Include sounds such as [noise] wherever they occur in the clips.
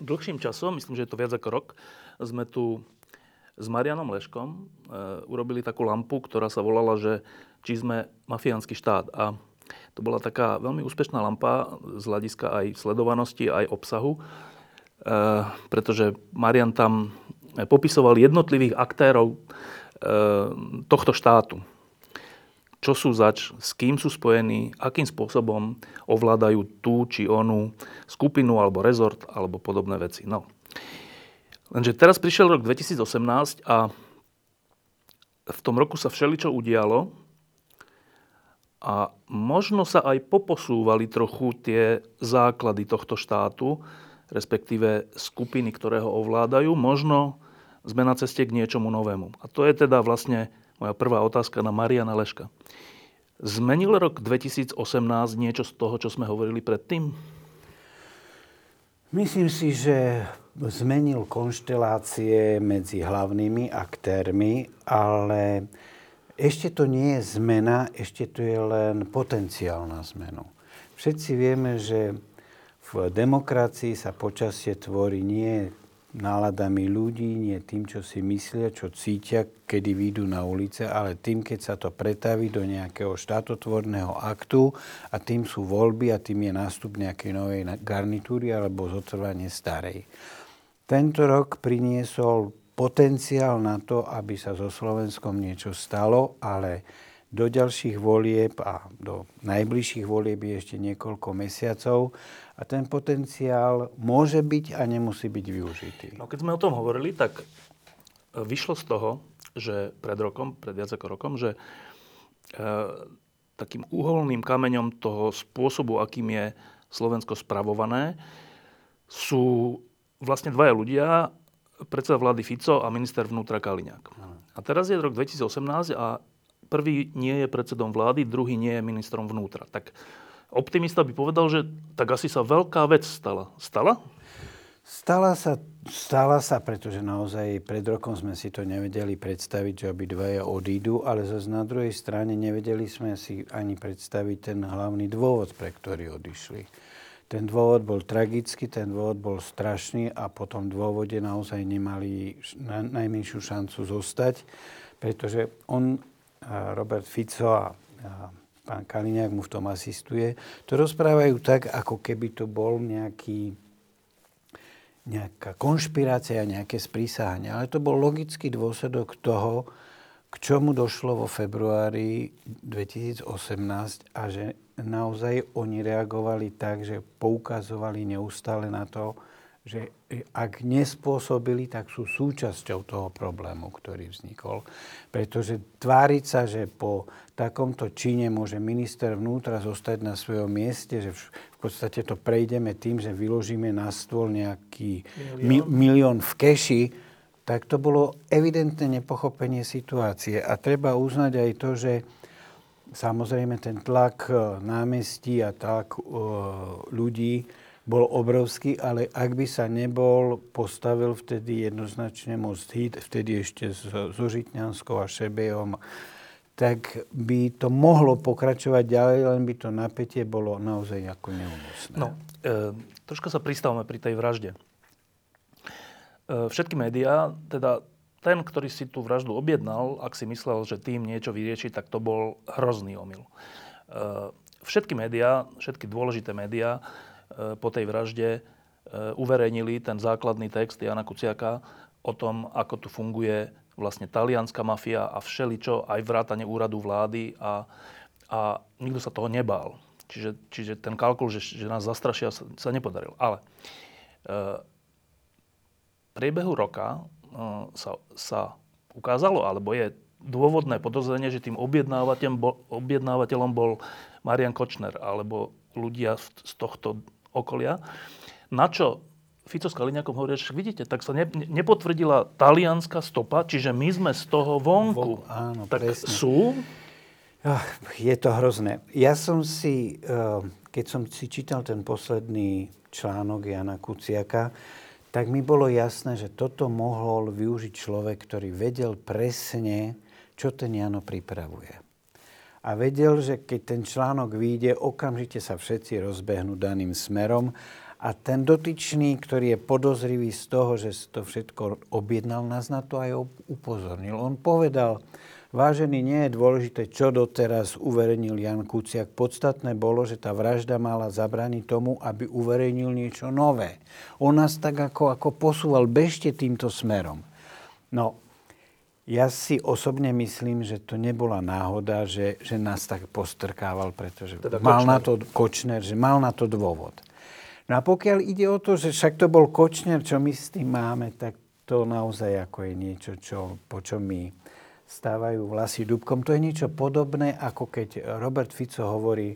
Dlhším časom, myslím, že je to viac ako rok, sme tu s Marianom Leškom e, urobili takú lampu, ktorá sa volala, že či sme mafiánsky štát. A to bola taká veľmi úspešná lampa z hľadiska aj sledovanosti, aj obsahu, e, pretože Marian tam popisoval jednotlivých aktérov e, tohto štátu čo sú zač, s kým sú spojení, akým spôsobom ovládajú tú či onú skupinu alebo rezort alebo podobné veci. No. Lenže teraz prišiel rok 2018 a v tom roku sa všeličo udialo a možno sa aj poposúvali trochu tie základy tohto štátu, respektíve skupiny, ktoré ho ovládajú. Možno sme na ceste k niečomu novému. A to je teda vlastne moja prvá otázka na Mariana Leška. Zmenil rok 2018 niečo z toho, čo sme hovorili predtým? Myslím si, že zmenil konštelácie medzi hlavnými aktérmi, ale ešte to nie je zmena, ešte to je len potenciál na zmenu. Všetci vieme, že v demokracii sa počasie tvorí nie náladami ľudí, nie tým, čo si myslia, čo cítia, kedy výjdu na ulice, ale tým, keď sa to pretaví do nejakého štátotvorného aktu a tým sú voľby a tým je nástup nejakej novej garnitúry alebo zotrvanie starej. Tento rok priniesol potenciál na to, aby sa so Slovenskom niečo stalo, ale do ďalších volieb a do najbližších volieb je ešte niekoľko mesiacov a ten potenciál môže byť a nemusí byť využitý. No, keď sme o tom hovorili, tak e, vyšlo z toho, že pred rokom, pred viac ako rokom, že e, takým uholným kameňom toho spôsobu, akým je Slovensko spravované, sú vlastne dvaja ľudia, predseda vlády Fico a minister vnútra Kaliňák. A teraz je rok 2018 a prvý nie je predsedom vlády, druhý nie je ministrom vnútra. Tak optimista by povedal, že tak asi sa veľká vec stala. Stala? Stala sa, stala sa, pretože naozaj pred rokom sme si to nevedeli predstaviť, že obidvaja odídu, ale zase na druhej strane nevedeli sme si ani predstaviť ten hlavný dôvod, pre ktorý odišli. Ten dôvod bol tragický, ten dôvod bol strašný a po tom dôvode naozaj nemali na, najmenšiu šancu zostať, pretože on, Robert Fico a pán Kaliňák mu v tom asistuje, to rozprávajú tak, ako keby to bol nejaký, nejaká konšpirácia, nejaké sprísahanie. Ale to bol logický dôsledok toho, k čomu došlo vo februári 2018 a že naozaj oni reagovali tak, že poukazovali neustále na to, že ak nespôsobili, tak sú súčasťou toho problému, ktorý vznikol. Pretože tváriť sa, že po takomto čine môže minister vnútra zostať na svojom mieste, že v podstate to prejdeme tým, že vyložíme na stôl nejaký milión, milión v keši, tak to bolo evidentné nepochopenie situácie. A treba uznať aj to, že samozrejme ten tlak námestí a tlak ľudí bol obrovský, ale ak by sa nebol postavil vtedy jednoznačne most hit, vtedy ešte so Žitňanskou a Šebejom, tak by to mohlo pokračovať ďalej, len by to napätie bolo naozaj ako neúnosné. No, e, troška sa pristavme pri tej vražde. E, všetky médiá, teda ten, ktorý si tú vraždu objednal, ak si myslel, že tým niečo vyrieši, tak to bol hrozný omyl. E, všetky médiá, všetky dôležité médiá po tej vražde e, uverejnili ten základný text Jana Kuciaka o tom, ako tu funguje vlastne talianská mafia a všeličo, aj vrátane úradu vlády a, a nikto sa toho nebál. Čiže, čiže ten kalkul, že, že nás zastrašia, sa, sa nepodaril. Ale e, priebehu roka e, sa, sa ukázalo, alebo je dôvodné podozrenie, že tým objednávateľom bol, objednávateľom bol Marian Kočner alebo ľudia z tohto okolia. Na čo Fico s Kaliňakom hovoria, že vidíte, tak sa ne, nepotvrdila talianská stopa, čiže my sme z toho vonku. Von, áno, tak presne. sú? Je to hrozné. Ja som si, eh, keď som si čítal ten posledný článok Jana Kuciaka, tak mi bolo jasné, že toto mohol využiť človek, ktorý vedel presne, čo ten Jano pripravuje. A vedel, že keď ten článok vyjde, okamžite sa všetci rozbehnú daným smerom a ten dotyčný, ktorý je podozrivý z toho, že to všetko objednal, nás na to aj upozornil. On povedal, vážený, nie je dôležité, čo doteraz uverejnil Jan Kuciak. Podstatné bolo, že tá vražda mala zabraniť tomu, aby uverejnil niečo nové. On nás tak ako, ako posúval, bežte týmto smerom. No, ja si osobne myslím, že to nebola náhoda, že, že nás tak postrkával, pretože teda mal Kočner. na to Kočner, že mal na to dôvod. No a pokiaľ ide o to, že však to bol Kočner, čo my s tým máme, tak to naozaj ako je niečo, čo, po čom mi stávajú vlasy dubkom. To je niečo podobné, ako keď Robert Fico hovorí,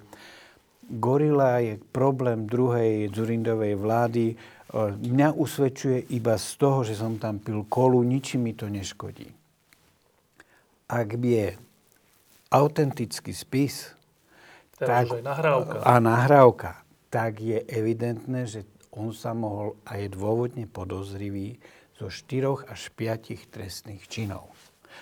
gorila je problém druhej Zurindovej vlády, mňa usvedčuje iba z toho, že som tam pil kolu, ničím mi to neškodí. Ak je autentický spis, Teraz tak, nahrávka. a nahrávka, tak je evidentné, že on sa mohol a je dôvodne podozrivý zo štyroch až piatich trestných činov.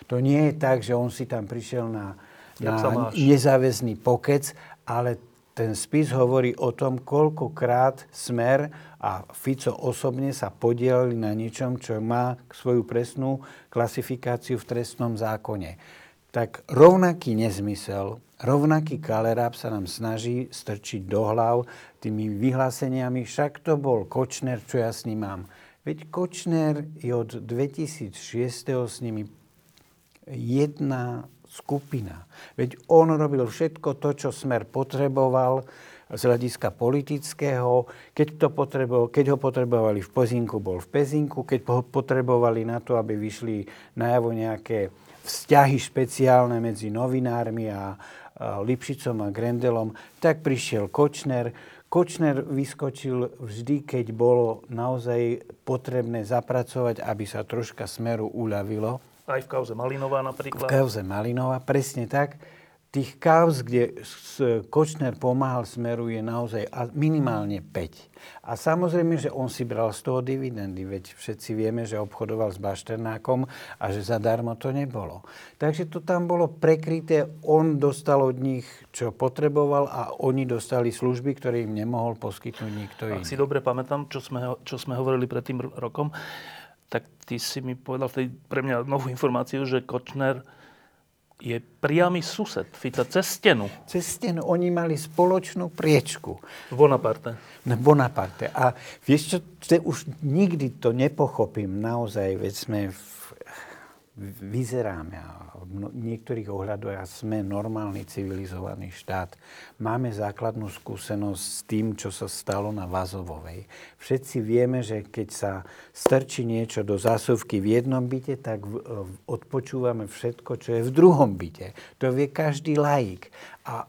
To nie je tak, že on si tam prišiel na, na nezáväzný pokec, ale ten spis hovorí o tom, koľkokrát Smer a Fico osobne sa podielali na niečom, čo má svoju presnú klasifikáciu v trestnom zákone. Tak rovnaký nezmysel Rovnaký Kalerab sa nám snaží strčiť do hlav tými vyhláseniami, však to bol Kočner, čo ja s ním mám. Veď Kočner je od 2006. s nimi jedna skupina. Veď on robil všetko to, čo Smer potreboval z hľadiska politického. Keď, to potreboval, keď ho potrebovali v Pezinku, bol v Pezinku. Keď ho potrebovali na to, aby vyšli najavo nejaké vzťahy špeciálne medzi novinármi a Lipšicom a Grendelom, tak prišiel Kočner. Kočner vyskočil vždy, keď bolo naozaj potrebné zapracovať, aby sa troška smeru uľavilo. Aj v kauze Malinová napríklad. V kauze Malinová, presne tak tých kauz, kde Kočner pomáhal Smeru, je naozaj minimálne 5. A samozrejme, že on si bral z toho dividendy, veď všetci vieme, že obchodoval s Bašternákom a že zadarmo to nebolo. Takže to tam bolo prekryté, on dostal od nich, čo potreboval a oni dostali služby, ktoré im nemohol poskytnúť nikto iný. Ak si dobre pamätám, čo sme, čo sme hovorili pred tým rokom, tak ty si mi povedal vtedy pre mňa novú informáciu, že Kočner je priamy sused Fica cez stenu. Cez stenu. Oni mali spoločnú priečku. V Bonaparte. Na Bonaparte. A vieš čo, už nikdy to nepochopím naozaj, veď sme v, vyzeráme a niektorých ohľadoch sme normálny civilizovaný štát. Máme základnú skúsenosť s tým, čo sa stalo na Vazovovej. Všetci vieme, že keď sa strčí niečo do zásuvky v jednom byte, tak odpočúvame všetko, čo je v druhom byte. To vie každý laik. A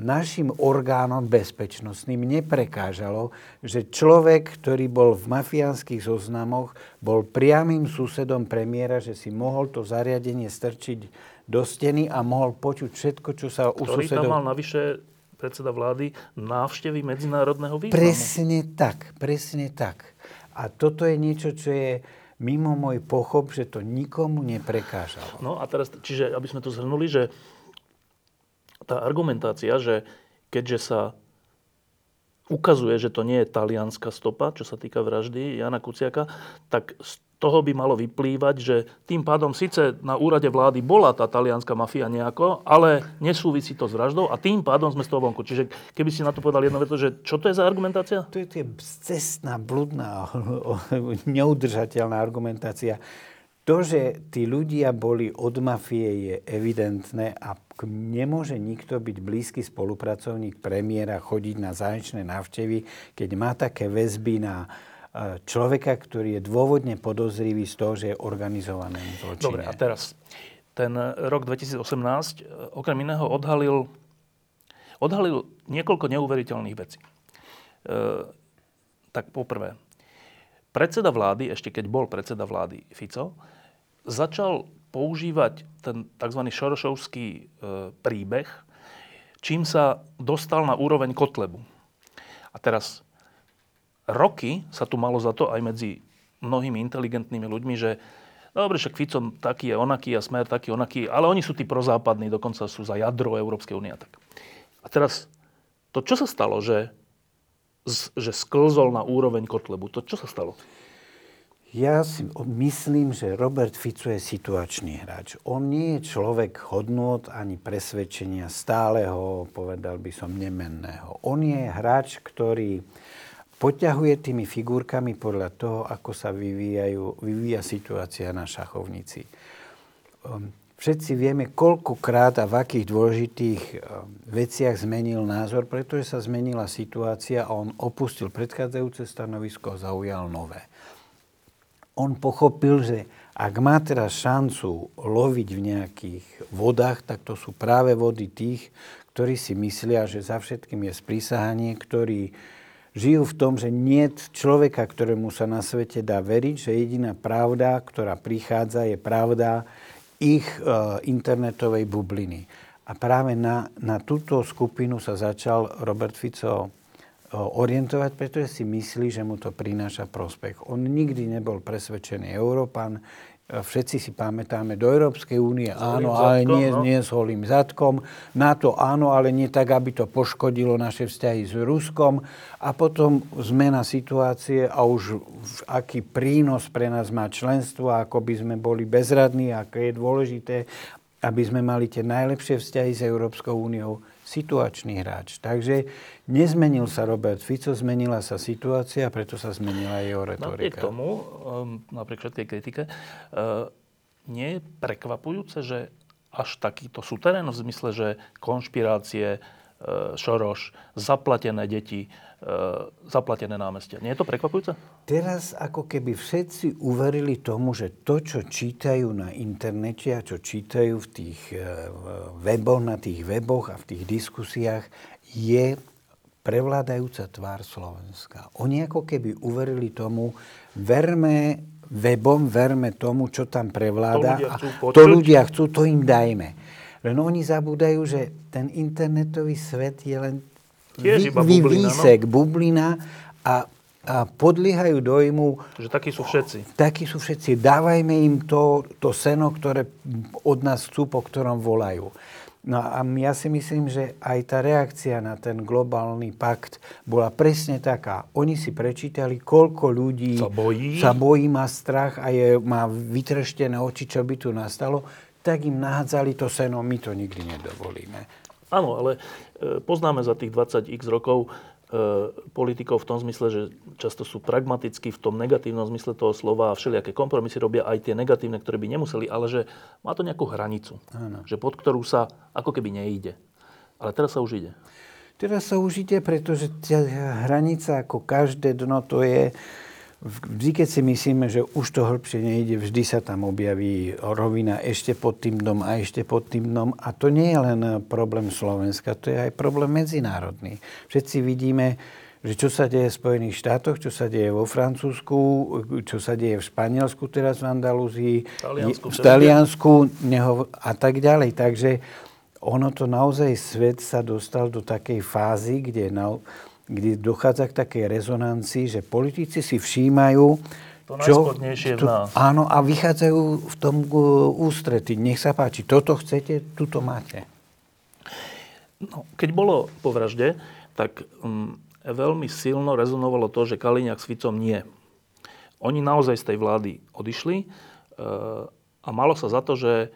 našim orgánom bezpečnostným neprekážalo, že človek, ktorý bol v mafiánskych zoznamoch, bol priamým susedom premiéra, že si mohol to zariadenie strčiť do steny a mohol počuť všetko, čo sa u Ktorý susedov... tam mal navyše predseda vlády návštevy medzinárodného významu. Presne tak, presne tak. A toto je niečo, čo je mimo môj pochop, že to nikomu neprekážalo. No a teraz, čiže aby sme to zhrnuli, že tá argumentácia, že keďže sa ukazuje, že to nie je talianská stopa, čo sa týka vraždy Jana Kuciaka, tak z toho by malo vyplývať, že tým pádom síce na úrade vlády bola tá talianská mafia nejako, ale nesúvisí to s vraždou a tým pádom sme z toho vonku. Čiže keby si na to povedal jedno veto, že čo to je za argumentácia? To je, to cestná, bludná, [laughs] neudržateľná argumentácia. To, že tí ľudia boli od mafie, je evidentné a nemôže nikto byť blízky spolupracovník premiéra chodiť na zahraničné návštevy, keď má také väzby na e, človeka, ktorý je dôvodne podozrivý z toho, že je organizovaný zločine. Dobre, a teraz ten rok 2018 e, okrem iného odhalil, odhalil niekoľko neuveriteľných vecí. E, tak poprvé, predseda vlády, ešte keď bol predseda vlády Fico, začal používať ten tzv. šorošovský e, príbeh, čím sa dostal na úroveň Kotlebu. A teraz roky sa tu malo za to aj medzi mnohými inteligentnými ľuďmi, že dobre, však Fico taký je onaký a Smer taký onaký, ale oni sú tí prozápadní, dokonca sú za jadro Európskej únie. Tak. A teraz to, čo sa stalo, že, že sklzol na úroveň Kotlebu, to čo sa stalo? Ja si myslím, že Robert Fico je situačný hráč. On nie je človek hodnot ani presvedčenia stáleho, povedal by som, nemenného. On je hráč, ktorý poťahuje tými figurkami podľa toho, ako sa vyvíjajú, vyvíja situácia na šachovnici. Um, všetci vieme, koľkokrát a v akých dôležitých um, veciach zmenil názor, pretože sa zmenila situácia a on opustil predchádzajúce stanovisko a zaujal nové on pochopil, že ak má teraz šancu loviť v nejakých vodách, tak to sú práve vody tých, ktorí si myslia, že za všetkým je sprísahanie, ktorí žijú v tom, že nie človeka, ktorému sa na svete dá veriť, že jediná pravda, ktorá prichádza, je pravda ich e, internetovej bubliny. A práve na, na túto skupinu sa začal Robert Fico orientovať, pretože si myslí, že mu to prináša prospech. On nikdy nebol presvedčený Európan, všetci si pamätáme, do Európskej únie áno, zadkom, ale nie, no? nie s holým zadkom. NATO áno, ale nie tak, aby to poškodilo naše vzťahy s Ruskom. A potom zmena situácie a už aký prínos pre nás má členstvo, ako by sme boli bezradní, aké je dôležité, aby sme mali tie najlepšie vzťahy s Európskou úniou situačný hráč. Takže nezmenil sa Robert Fico, zmenila sa situácia, preto sa zmenila jeho retorika. Napriek tomu, napriek všetkej kritike, uh, nie je prekvapujúce, že až takýto súterén v zmysle, že konšpirácie, uh, Šoroš, zaplatené deti, zaplatené námestia. Nie je to prekvapujúce? Teraz ako keby všetci uverili tomu, že to, čo čítajú na internete a čo čítajú v tých weboch, na tých weboch a v tých diskusiách, je prevládajúca tvár Slovenska. Oni ako keby uverili tomu, verme webom, verme tomu, čo tam prevláda. To ľudia chcú, to, ľudia chcú, to im dajme. Len oni zabúdajú, že ten internetový svet je len Tiež iba bublina, výsek, no? bublina a, a podliehajú dojmu... Že takí sú všetci. Takí sú všetci. Dávajme im to, to seno, ktoré od nás chcú, po ktorom volajú. No a ja si myslím, že aj tá reakcia na ten globálny pakt bola presne taká. Oni si prečítali, koľko ľudí sa bojí, sa bojí má strach a je, má vytreštené oči, čo by tu nastalo, tak im nahádzali to seno, my to nikdy nedovolíme. Áno, ale e, poznáme za tých 20x rokov politikov v tom zmysle, že často sú pragmatickí v tom negatívnom zmysle toho slova a všelijaké kompromisy robia aj tie negatívne, ktoré by nemuseli, ale že má to nejakú hranicu, Áno. že pod ktorú sa ako keby nejde. Ale teraz sa už ide. Teraz sa už ide, pretože tá hranica, ako každé dno, to je Vždy, keď si myslíme, že už to hĺbšie nejde, vždy sa tam objaví rovina ešte pod tým dnom a ešte pod tým dnom. A to nie je len problém Slovenska, to je aj problém medzinárodný. Všetci vidíme, že čo sa deje v Spojených štátoch, čo sa deje vo Francúzsku, čo sa deje v Španielsku teraz v Andalúzii, Taliansku, v Taliansku a tak ďalej. Takže ono to naozaj, svet sa dostal do takej fázy, kde na, kdy dochádza k takej rezonancii, že politici si všímajú, to čo, to, áno, a vychádzajú v tom ústrety. Nech sa páči, toto chcete, tuto máte. No, keď bolo po vražde, tak um, veľmi silno rezonovalo to, že Kaliňák s Ficom nie. Oni naozaj z tej vlády odišli uh, a malo sa za to, že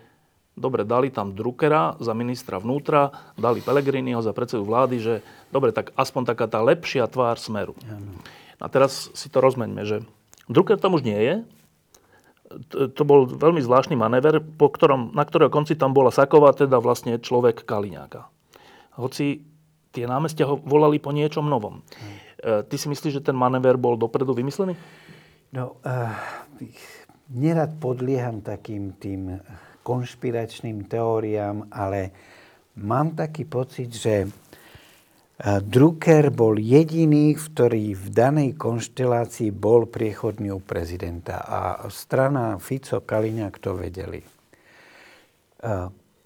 Dobre, dali tam Druckera za ministra vnútra, dali Pellegriniho za predsedu vlády, že dobre, tak aspoň taká tá lepšia tvár smeru. Ano. A teraz si to rozmeňme, že Drucker tam už nie je. To bol veľmi zvláštny manéver, po ktorom, na ktorého konci tam bola Saková, teda vlastne človek Kaliňáka. Hoci tie námestia ho volali po niečom novom. Hmm. Ty si myslíš, že ten manéver bol dopredu vymyslený? No, uh, nerad podlieham takým tým konšpiračným teóriám, ale mám taký pocit, že Drucker bol jediný, ktorý v danej konštelácii bol priechodný u prezidenta a strana Fico, Kaliňák to vedeli.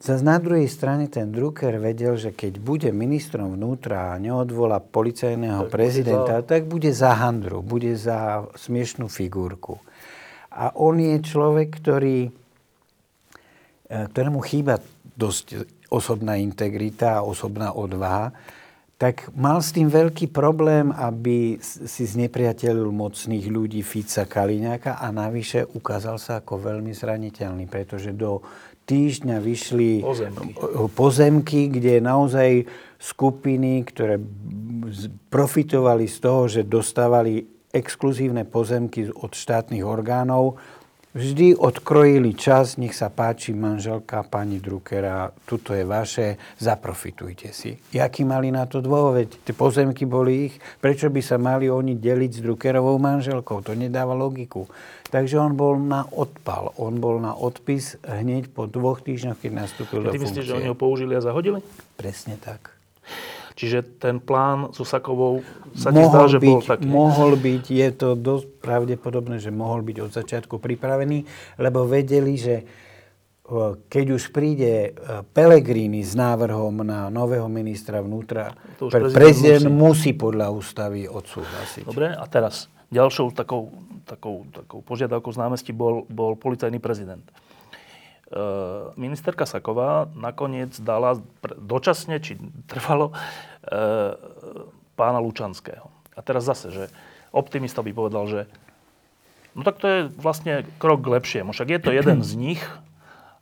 Zas na druhej strane ten Drucker vedel, že keď bude ministrom vnútra a neodvolá policajného tak prezidenta, bude za... tak bude za handru, bude za smiešnú figurku. A on je človek, ktorý, e, ktorému chýba dosť osobná integrita a osobná odvaha tak mal s tým veľký problém, aby si znepriateľil mocných ľudí Fica Kaliňáka a navyše ukázal sa ako veľmi zraniteľný, pretože do týždňa vyšli pozemky, pozemky kde naozaj skupiny, ktoré profitovali z toho, že dostávali exkluzívne pozemky od štátnych orgánov, vždy odkrojili čas, nech sa páči manželka pani Druckera, tuto je vaše, zaprofitujte si. Jaký mali na to dôvod? Tie pozemky boli ich, prečo by sa mali oni deliť s Druckerovou manželkou? To nedáva logiku. Takže on bol na odpal, on bol na odpis hneď po dvoch týždňoch, keď nastúpil do funkcie. Ty myslíš, že oni ho použili a zahodili? Presne tak. Čiže ten plán so Sakovou sa ti zdá, že byť, bol taký? Mohol byť, je to dosť pravdepodobné, že mohol byť od začiatku pripravený, lebo vedeli, že keď už príde Pelegrini s návrhom na nového ministra vnútra, prezident, prezident musí. musí podľa ústavy odsúhlasiť. Dobre, a teraz ďalšou takou, takou, takou požiadavkou z námestí bol, bol policajný prezident. Eh, ministerka Saková nakoniec dala dočasne, či trvalo, pána Lučanského. A teraz zase, že optimista by povedal, že no tak to je vlastne krok k lepšiemu. Však je to jeden z nich,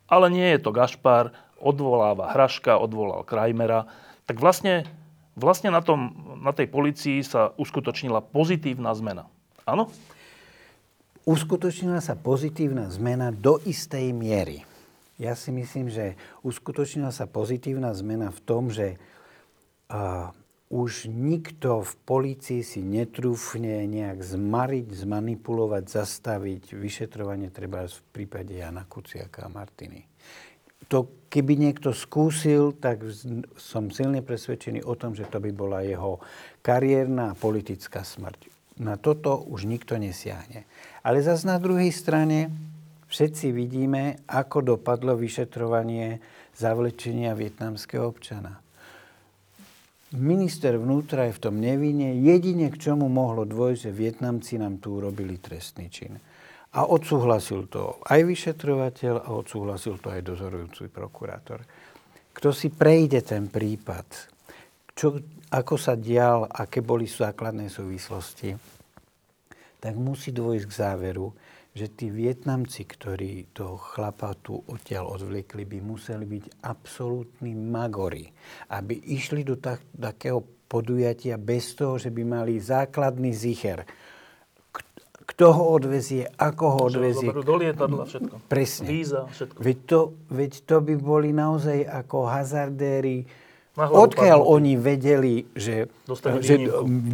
ale nie je to Gašpar, odvoláva Hraška, odvolal Krajmera. Tak vlastne, vlastne na, tom, na tej policii sa uskutočnila pozitívna zmena. Áno? Uskutočnila sa pozitívna zmena do istej miery. Ja si myslím, že uskutočnila sa pozitívna zmena v tom, že už nikto v policii si netrúfne nejak zmariť, zmanipulovať, zastaviť vyšetrovanie treba v prípade Jana Kuciaka a Martiny. To, keby niekto skúsil, tak som silne presvedčený o tom, že to by bola jeho kariérna a politická smrť. Na toto už nikto nesiahne. Ale zase na druhej strane Všetci vidíme, ako dopadlo vyšetrovanie zavlečenia vietnamského občana. Minister vnútra je v tom nevine. Jedine k čomu mohlo dôjsť, že Vietnamci nám tu urobili trestný čin. A odsúhlasil to aj vyšetrovateľ a odsúhlasil to aj dozorujúci prokurátor. Kto si prejde ten prípad, čo, ako sa dial, aké boli základné súvislosti, tak musí dôjsť k záveru, že tí Vietnamci, ktorí toho chlapa tu odtiaľ odvliekli, by museli byť absolútni magori, aby išli do tak, takého podujatia bez toho, že by mali základný zicher. Kto ho odvezie, ako ho odvezie. Do lietadla všetko. Presne. Víza, všetko. Veď to, veď to by boli naozaj ako hazardéri, Odkiaľ oni vedeli, že, že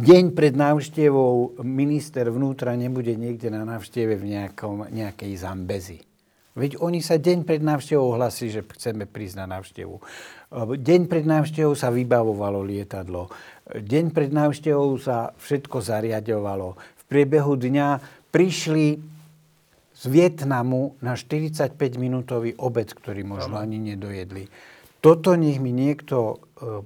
deň pred návštevou minister vnútra nebude niekde na návšteve v nejakom, nejakej Zambezi. Veď oni sa deň pred návštevou hlasili, že chceme prísť na návštevu. Deň pred návštevou sa vybavovalo lietadlo. Deň pred návštevou sa všetko zariadovalo. V priebehu dňa prišli z Vietnamu na 45-minútový obed, ktorý možno ani nedojedli. Toto nech mi niekto Eh,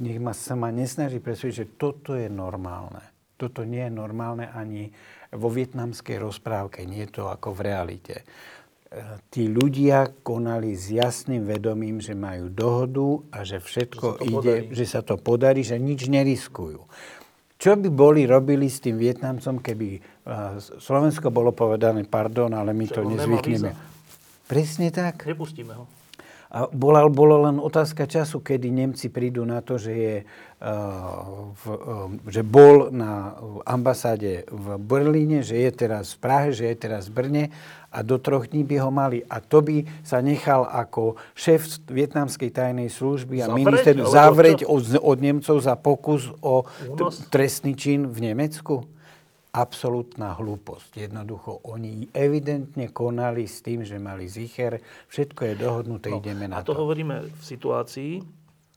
nech ma sa ma nesnaží presvedčiť, že toto je normálne. Toto nie je normálne ani vo vietnamskej rozprávke, nie je to ako v realite. Eh, tí ľudia konali s jasným vedomím, že majú dohodu a že všetko že ide, podarí. že sa to podarí, že nič neriskujú. Čo by boli robili s tým Vietnamcom, keby uh, Slovensko bolo povedané, pardon, ale my Čo to nezvykneme. Presne tak. Nepustíme ho. A bola, bola len otázka času, kedy Nemci prídu na to, že, je, uh, v, uh, že bol na ambasáde v Berlíne, že je teraz v Prahe, že je teraz v Brne a do troch dní by ho mali. A to by sa nechal ako šéf vietnamskej tajnej služby a zavrieť, minister zavrieť od, od Nemcov za pokus o trestný čin v Nemecku? Absolútna hlúposť. Jednoducho, oni evidentne konali s tým, že mali zicher, všetko je dohodnuté, no, ideme na to. A to hovoríme v situácii,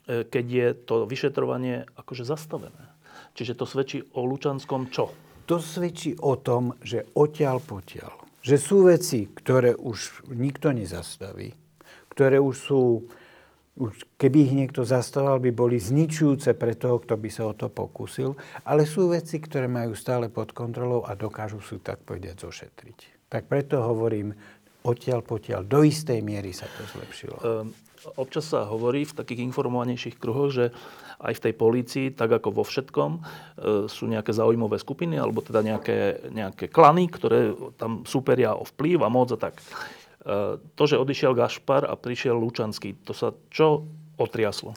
keď je to vyšetrovanie akože zastavené. Čiže to svedčí o Lučanskom čo? To svedčí o tom, že odtiaľ potiaľ. Že sú veci, ktoré už nikto nezastaví, ktoré už sú, už keby ich niekto zastavil, by boli zničujúce pre toho, kto by sa o to pokúsil, ale sú veci, ktoré majú stále pod kontrolou a dokážu sú tak povedať zošetriť. Tak preto hovorím, odtiaľ potiaľ, do istej miery sa to zlepšilo. Um, občas sa hovorí v takých informovanejších kruhoch, že aj v tej polícii, tak ako vo všetkom, e, sú nejaké zaujímavé skupiny, alebo teda nejaké, nejaké klany, ktoré tam superia o vplyv a moc a tak. E, to, že odišiel Gašpar a prišiel Lučanský, to sa čo otriaslo?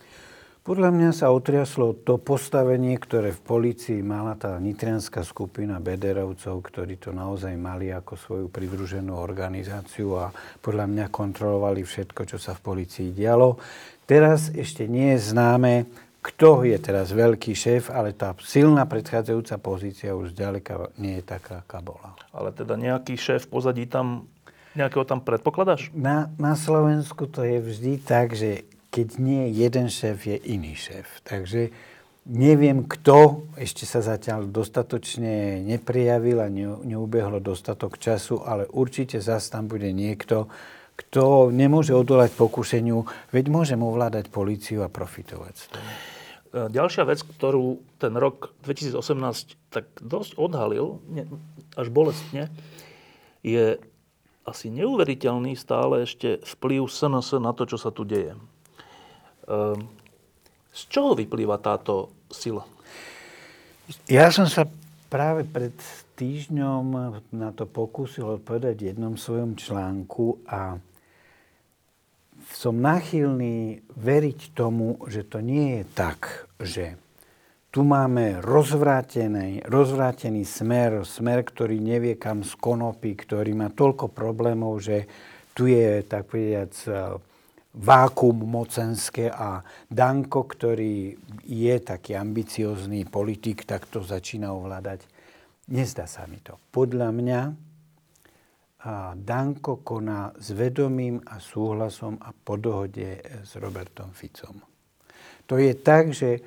Podľa mňa sa otriaslo to postavenie, ktoré v polícii mala tá nitrianská skupina Bederovcov, ktorí to naozaj mali ako svoju pridruženú organizáciu a podľa mňa kontrolovali všetko, čo sa v polícii dialo. Teraz ešte nie je známe, kto je teraz veľký šéf, ale tá silná predchádzajúca pozícia už zďaleka nie je taká, aká bola. Ale teda nejaký šéf pozadí tam Nejakého tam predpokladáš? Na, na Slovensku to je vždy tak, že keď nie jeden šéf, je iný šéf. Takže neviem, kto ešte sa zatiaľ dostatočne neprijavil a ne, neubehlo dostatok času, ale určite zase tam bude niekto, kto nemôže odolať pokušeniu, veď môžem ovládať políciu a profitovať z toho. E, ďalšia vec, ktorú ten rok 2018 tak dosť odhalil, až bolestne, je asi neuveriteľný stále ešte vplyv SNS na to, čo sa tu deje. Ehm, z čoho vyplýva táto sila? Ja som sa práve pred týždňom na to pokúsil odpovedať v jednom svojom článku a som nachylný veriť tomu, že to nie je tak, že tu máme rozvrátený, rozvrátený smer, smer, ktorý nevie kam z konopy, ktorý má toľko problémov, že tu je, tak povedať, vákum mocenské a Danko, ktorý je taký ambiciózny politik, tak to začína ovládať. Nezdá sa mi to. Podľa mňa Danko koná s vedomím a súhlasom a po dohode s Robertom Ficom. To je tak, že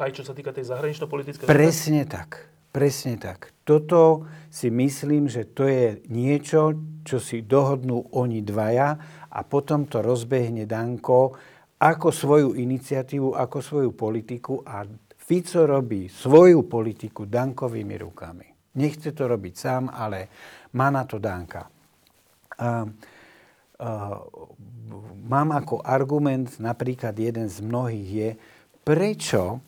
aj čo sa týka tej zahranično-politickej... Presne tak. Presne tak. Toto si myslím, že to je niečo, čo si dohodnú oni dvaja a potom to rozbehne Danko ako svoju iniciatívu, ako svoju politiku a Fico robí svoju politiku Dankovými rukami. Nechce to robiť sám, ale má na to Danka. A, a, mám ako argument, napríklad jeden z mnohých je, prečo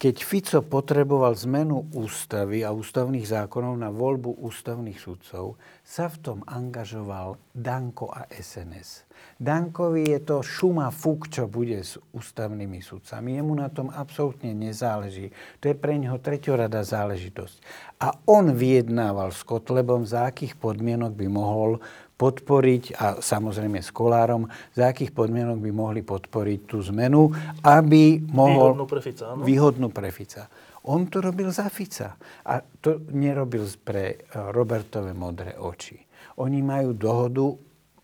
keď Fico potreboval zmenu ústavy a ústavných zákonov na voľbu ústavných sudcov, sa v tom angažoval Danko a SNS. Dankovi je to šuma fuk, čo bude s ústavnými sudcami. Jemu na tom absolútne nezáleží. To je pre neho treťorada záležitosť. A on vyjednával s Kotlebom, za akých podmienok by mohol podporiť, a samozrejme s Kolárom, za akých podmienok by mohli podporiť tú zmenu, aby mohol... Výhodnú pre Fica, áno? Výhodnú pre Fica. On to robil za Fica. A to nerobil pre eh, Robertové modré oči. Oni majú dohodu,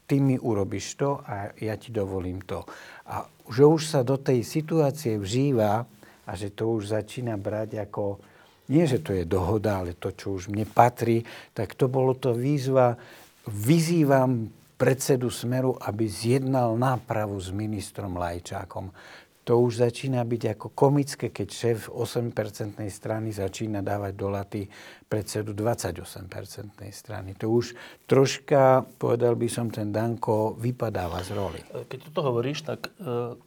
ty mi urobíš to a ja ti dovolím to. A že už sa do tej situácie vžíva a že to už začína brať ako, nie že to je dohoda, ale to, čo už mne patrí, tak to bolo to výzva vyzývam predsedu Smeru, aby zjednal nápravu s ministrom Lajčákom. To už začína byť ako komické, keď šéf 8-percentnej strany začína dávať do laty predsedu 28-percentnej strany. To už troška, povedal by som, ten Danko vypadáva z roli. Keď toto hovoríš, tak e,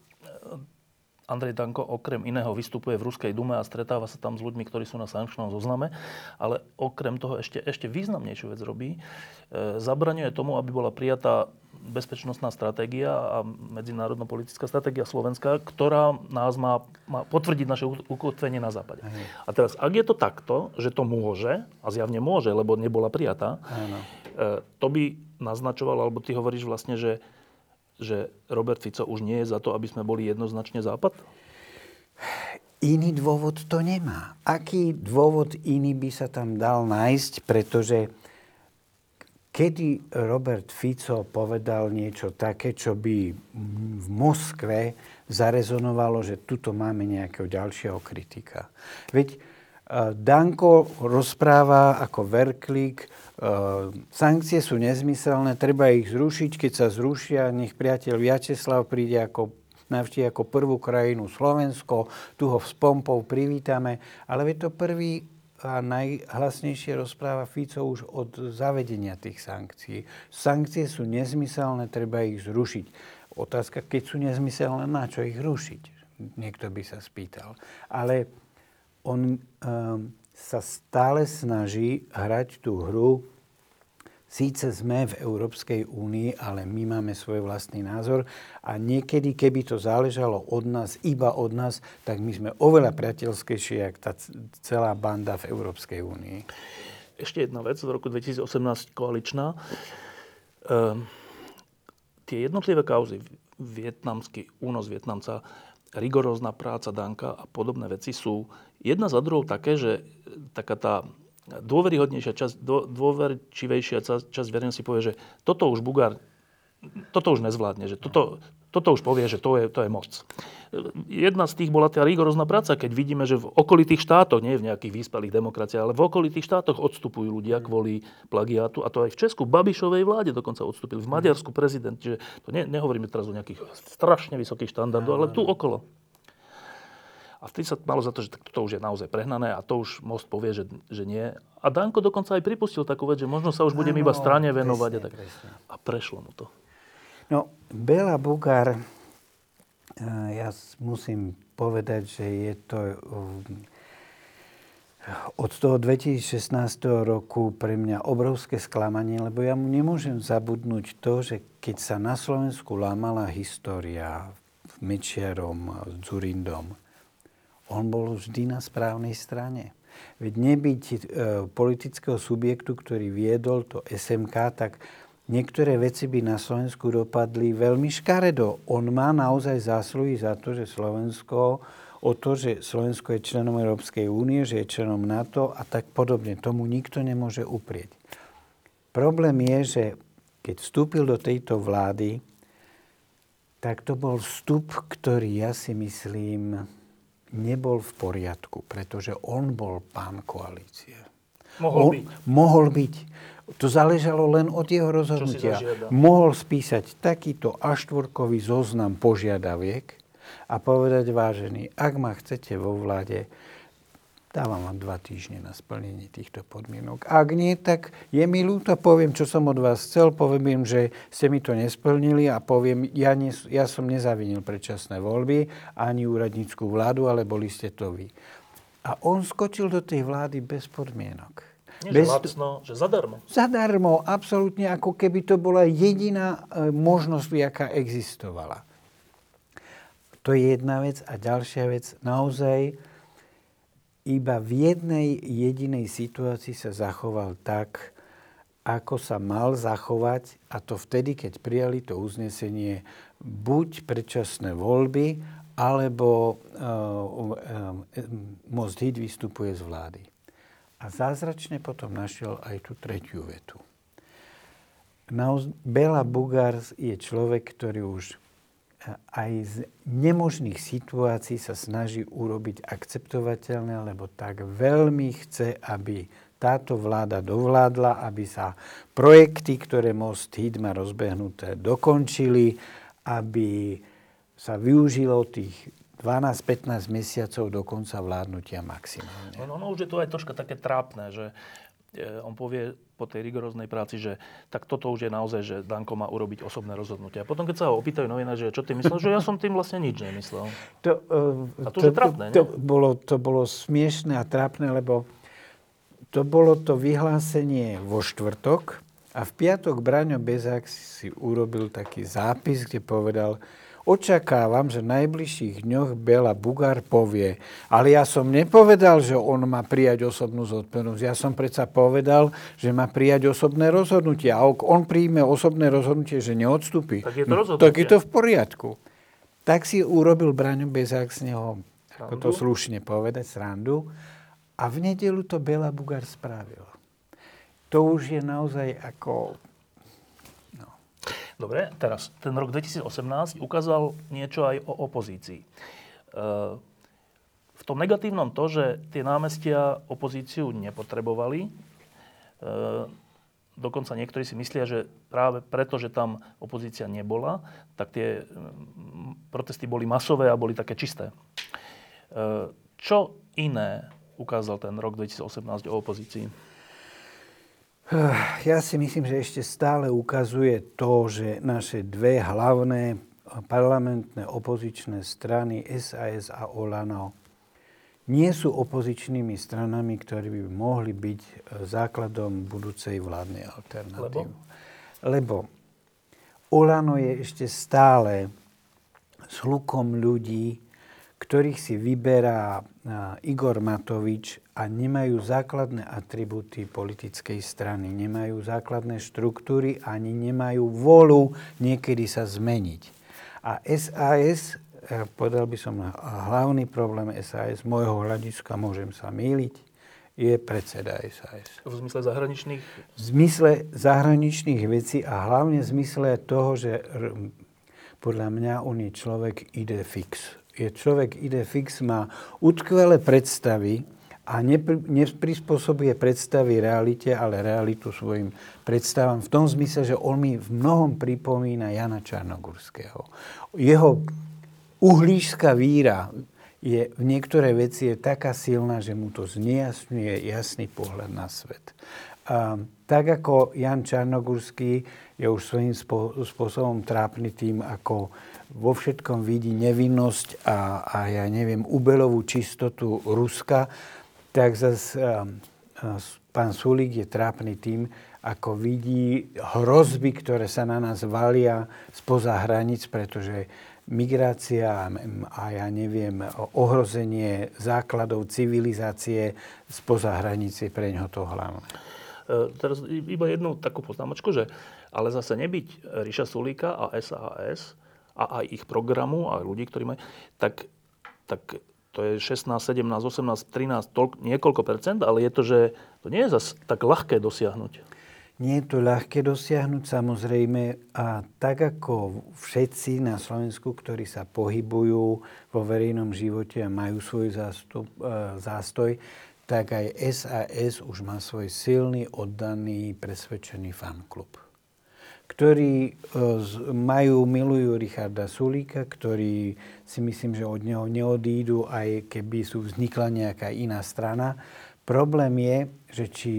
Andrej Danko okrem iného vystupuje v Ruskej dume a stretáva sa tam s ľuďmi, ktorí sú na sankčnom zozname, ale okrem toho ešte, ešte významnejšiu vec robí. E, zabraňuje tomu, aby bola prijatá bezpečnostná stratégia a medzinárodno-politická stratégia Slovenska, ktorá nás má, má potvrdiť naše ukotvenie na západe. Aj. A teraz, ak je to takto, že to môže, a zjavne môže, lebo nebola prijatá, e, to by naznačovalo, alebo ty hovoríš vlastne, že že Robert Fico už nie je za to, aby sme boli jednoznačne Západ? Iný dôvod to nemá. Aký dôvod iný by sa tam dal nájsť, pretože kedy Robert Fico povedal niečo také, čo by v Moskve zarezonovalo, že tuto máme nejakého ďalšieho kritika. Veď Danko rozpráva ako verklík, uh, sankcie sú nezmyselné, treba ich zrušiť, keď sa zrušia, nech priateľ Vyacheslav príde ako navštívi ako prvú krajinu Slovensko, tu ho s pompou privítame, ale je to prvý a najhlasnejšie rozpráva Fico už od zavedenia tých sankcií. Sankcie sú nezmyselné, treba ich zrušiť. Otázka, keď sú nezmyselné, na čo ich rušiť? Niekto by sa spýtal. Ale on um, sa stále snaží hrať tú hru Síce sme v Európskej únii, ale my máme svoj vlastný názor a niekedy, keby to záležalo od nás, iba od nás, tak my sme oveľa priateľskejšie, jak tá celá banda v Európskej únii. Ešte jedna vec z roku 2018 koaličná. Ehm, tie jednotlivé kauzy, vietnamský únos Vietnamca, rigorózna práca Danka a podobné veci sú jedna za druhou také, že taká tá dôveryhodnejšia časť, dôverčivejšia časť verejnosti povie, že toto už Bugár, toto už nezvládne, že toto, toto už povie, že to je, to je moc. Jedna z tých bola tá rigorózna práca, keď vidíme, že v okolitých štátoch, nie v nejakých vyspelých demokraciách, ale v okolitých štátoch odstupujú ľudia kvôli plagiátu. A to aj v Česku, Babišovej vláde dokonca odstúpili. V Maďarsku prezident. Čiže to ne, nehovoríme teraz o nejakých strašne vysokých štandardoch, ale tu okolo. A vtedy sa malo za to, že to už je naozaj prehnané a to už most povie, že, že nie. A Danko dokonca aj pripustil takú vec, že možno sa už budem iba strane venovať. Presne, a, tak. Presne. a prešlo mu to. No, Bela Bugár, eh, ja musím povedať, že je to eh, od toho 2016 roku pre mňa obrovské sklamanie, lebo ja mu nemôžem zabudnúť to, že keď sa na Slovensku lámala história Mečiarom, Zurindom, on bol vždy na správnej strane. Veď nebyť e, politického subjektu, ktorý viedol to SMK, tak niektoré veci by na Slovensku dopadli veľmi škaredo. On má naozaj zásluhy za to, že Slovensko o to, že Slovensko je členom Európskej únie, že je členom NATO a tak podobne. Tomu nikto nemôže uprieť. Problém je, že keď vstúpil do tejto vlády, tak to bol vstup, ktorý ja si myslím, nebol v poriadku, pretože on bol pán koalície. Mohol on, byť. Mohol byť. To záležalo len od jeho rozhodnutia. Mohol spísať takýto aštvorkový zoznam požiadaviek a povedať, vážený, ak ma chcete vo vláde, Dávam vám dva týždne na splnenie týchto podmienok. Ak nie, tak je mi ľúto, poviem, čo som od vás chcel, poviem že ste mi to nesplnili a poviem, ja, nie, ja som nezavinil predčasné voľby, ani úradníckú vládu, ale boli ste to vy. A on skočil do tej vlády bez podmienok. Nie, bez... že lacno, že zadarmo. Zadarmo, absolútne, ako keby to bola jediná e, možnosť, aká existovala. To je jedna vec. A ďalšia vec, naozaj, iba v jednej jedinej situácii sa zachoval tak, ako sa mal zachovať, a to vtedy, keď prijali to uznesenie buď predčasné voľby, alebo uh, uh, Most Hit vystupuje z vlády. A zázračne potom našiel aj tú tretiu vetu. Bela Bugars je človek, ktorý už aj z nemožných situácií sa snaží urobiť akceptovateľné, lebo tak veľmi chce, aby táto vláda dovládla, aby sa projekty, ktoré Most Hit má rozbehnuté, dokončili, aby sa využilo tých 12-15 mesiacov do konca vládnutia maximálne. No, no, no už je to aj troška také trápne, že E, on povie po tej rigoróznej práci, že tak toto už je naozaj, že Danko má urobiť osobné rozhodnutie. A potom, keď sa ho opýtajú novinári, že čo ty myslel, že ja som tým vlastne nič nemyslel. To, uh, a to, to, trápne, to, to, bolo, to bolo smiešné a trápne, lebo to bolo to vyhlásenie vo štvrtok a v piatok Braňo Bezák si urobil taký zápis, kde povedal, Očakávam, že v najbližších dňoch Bela Bugár povie, ale ja som nepovedal, že on má prijať osobnú zodpovednosť. Ja som predsa povedal, že má prijať osobné rozhodnutie. A ak on príjme osobné rozhodnutie, že neodstúpi, tak je to, rozhodnutie. tak je to v poriadku. Tak si urobil Braňo Bezák z neho, ako to slušne povedať, srandu. A v nedelu to Bela Bugár spravil. To už je naozaj ako Dobre, teraz ten rok 2018 ukázal niečo aj o opozícii. E, v tom negatívnom to, že tie námestia opozíciu nepotrebovali, e, dokonca niektorí si myslia, že práve preto, že tam opozícia nebola, tak tie protesty boli masové a boli také čisté. E, čo iné ukázal ten rok 2018 o opozícii? Ja si myslím, že ešte stále ukazuje to, že naše dve hlavné parlamentné opozičné strany SAS a Olano nie sú opozičnými stranami, ktoré by mohli byť základom budúcej vládnej alternatívy. Lebo? Lebo Olano je ešte stále s hlukom ľudí, ktorých si vyberá Igor Matovič a nemajú základné atribúty politickej strany, nemajú základné štruktúry ani nemajú volu niekedy sa zmeniť. A SAS, eh, povedal by som, hlavný problém SAS, môjho hľadiska, môžem sa míliť, je predseda SAS. V zmysle zahraničných? V zmysle zahraničných vecí a hlavne v zmysle toho, že podľa mňa on je človek ide fix. Je človek ide fix, má utkvelé predstavy, a neprispôsobuje predstavy realite, ale realitu svojim predstavám v tom zmysle, že on mi v mnohom pripomína Jana Čarnogurského. Jeho uhlíšská víra je v niektoré veci je taká silná, že mu to zniejasňuje jasný pohľad na svet. A, tak ako Jan Čarnogurský je už svojím spôsobom trápny tým, ako vo všetkom vidí nevinnosť a, a ja neviem, ubelovú čistotu Ruska, tak zase pán Sulík je trápny tým, ako vidí hrozby, ktoré sa na nás valia spoza hranic, pretože migrácia a ja neviem, ohrozenie základov civilizácie spoza hranice pre ňoho to hlavné. E, teraz iba jednu takú poznámočku, že ale zase nebyť Ríša Sulíka a SAS a aj ich programu a ľudí, ktorí majú, tak, tak to je 16, 17, 18, 13, toľk, niekoľko percent, ale je to, že to nie je zase tak ľahké dosiahnuť. Nie je to ľahké dosiahnuť samozrejme a tak ako všetci na Slovensku, ktorí sa pohybujú vo verejnom živote a majú svoj zástup, e, zástoj, tak aj SAS už má svoj silný, oddaný, presvedčený fanklub ktorí e, majú, milujú Richarda Sulíka, ktorí si myslím, že od neho neodídu, aj keby sú vznikla nejaká iná strana. Problém je, že či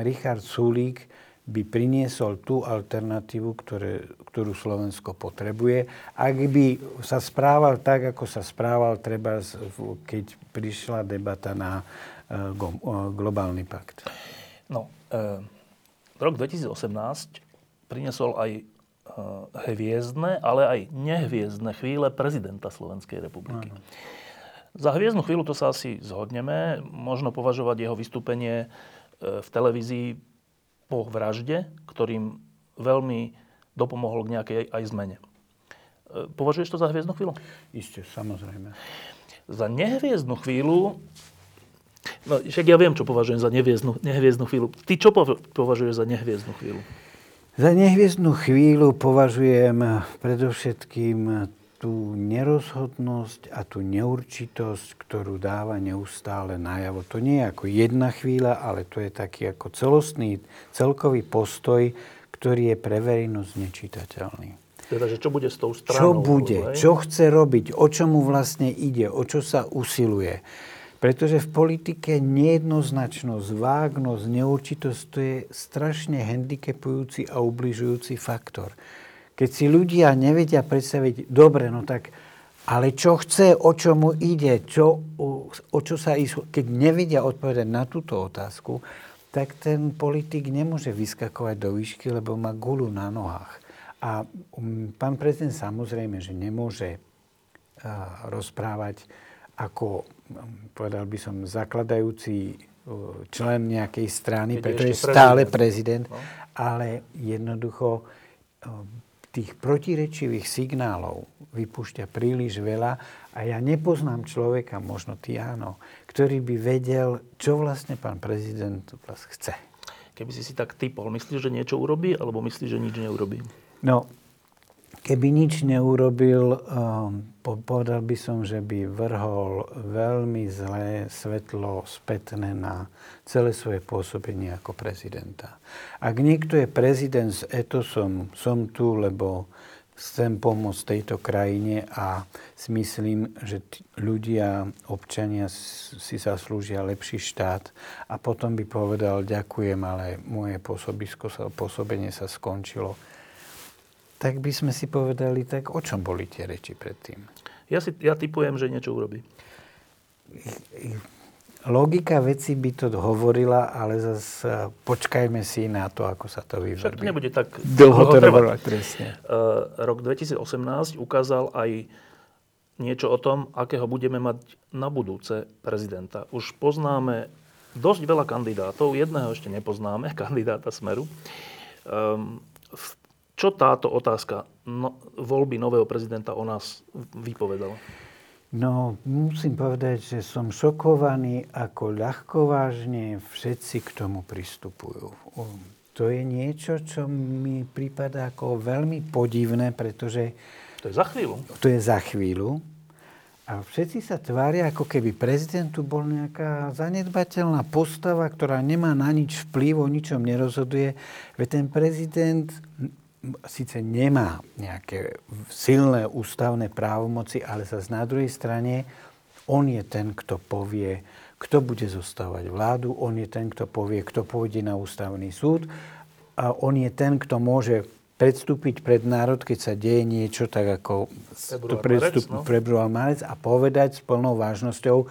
Richard Sulík by priniesol tú alternatívu, ktoré, ktorú Slovensko potrebuje. Ak by sa správal tak, ako sa správal treba, keď prišla debata na uh, globálny pakt. No, uh, rok 2018 priniesol aj e, hviezdne, ale aj nehviezdne chvíle prezidenta Slovenskej republiky. Ano. Za hviezdnu chvíľu to sa asi zhodneme. Možno považovať jeho vystúpenie e, v televízii po vražde, ktorým veľmi dopomohol k nejakej aj zmene. E, považuješ to za hviezdnu chvíľu? Isté, samozrejme. Za nehviezdnu chvíľu No, však ja viem, čo považujem za nehviezdnu, nehviezdnu chvíľu. Ty čo považuješ za nehviezdnu chvíľu? Za nehviezdnú chvíľu považujem predovšetkým tú nerozhodnosť a tú neurčitosť, ktorú dáva neustále najavo. To nie je ako jedna chvíľa, ale to je taký ako celostný, celkový postoj, ktorý je pre verejnosť nečitateľný. Teda, že čo bude s tou stranou? Čo bude, aj? čo chce robiť, o čo mu vlastne ide, o čo sa usiluje. Pretože v politike nejednoznačnosť, vágnosť, neurčitosť to je strašne handicapujúci a ubližujúci faktor. Keď si ľudia nevedia predstaviť, dobre, no tak, ale čo chce, o čo mu ide, čo, o, čo sa ísť, keď nevedia odpovedať na túto otázku, tak ten politik nemôže vyskakovať do výšky, lebo má gulu na nohách. A um, pán prezident samozrejme, že nemôže rozprávať ako, povedal by som, zakladajúci člen nejakej strany, Keď pretože je stále prezident, no. ale jednoducho tých protirečivých signálov vypúšťa príliš veľa a ja nepoznám človeka, možno ty áno, ktorý by vedel, čo vlastne pán prezident vás chce. Keby si si tak typol, myslíš, že niečo urobí, alebo myslíš, že nič neurobí? No, keby nič neurobil, um, povedal by som, že by vrhol veľmi zlé svetlo spätné na celé svoje pôsobenie ako prezidenta. Ak niekto je prezident s etosom, som tu, lebo chcem pomôcť tejto krajine a si myslím, že ľudia, občania si zaslúžia lepší štát a potom by povedal, ďakujem, ale moje pôsobisko pôsobenie sa skončilo tak by sme si povedali, tak o čom boli tie reči predtým? Ja, si, ja typujem, že niečo urobí. Logika veci by to hovorila, ale zase počkajme si na to, ako sa to vyvrbí. Však to nebude tak dlho [laughs] trvať, presne. Uh, rok 2018 ukázal aj niečo o tom, akého budeme mať na budúce prezidenta. Už poznáme dosť veľa kandidátov, jedného ešte nepoznáme, [laughs] kandidáta Smeru. Um, v čo táto otázka no, voľby nového prezidenta o nás vypovedala? No, musím povedať, že som šokovaný, ako ľahkovážne všetci k tomu pristupujú. To je niečo, čo mi prípada ako veľmi podivné, pretože... To je za chvíľu. To je za chvíľu. A všetci sa tvária, ako keby prezidentu bol nejaká zanedbateľná postava, ktorá nemá na nič vplyv, o ničom nerozhoduje. Veď ten prezident síce nemá nejaké silné ústavné právomoci, ale sa na druhej strane on je ten, kto povie, kto bude zostávať vládu, on je ten, kto povie, kto pôjde na ústavný súd a on je ten, kto môže predstúpiť pred národ, keď sa deje niečo tak ako február, marec, no? a povedať s plnou vážnosťou,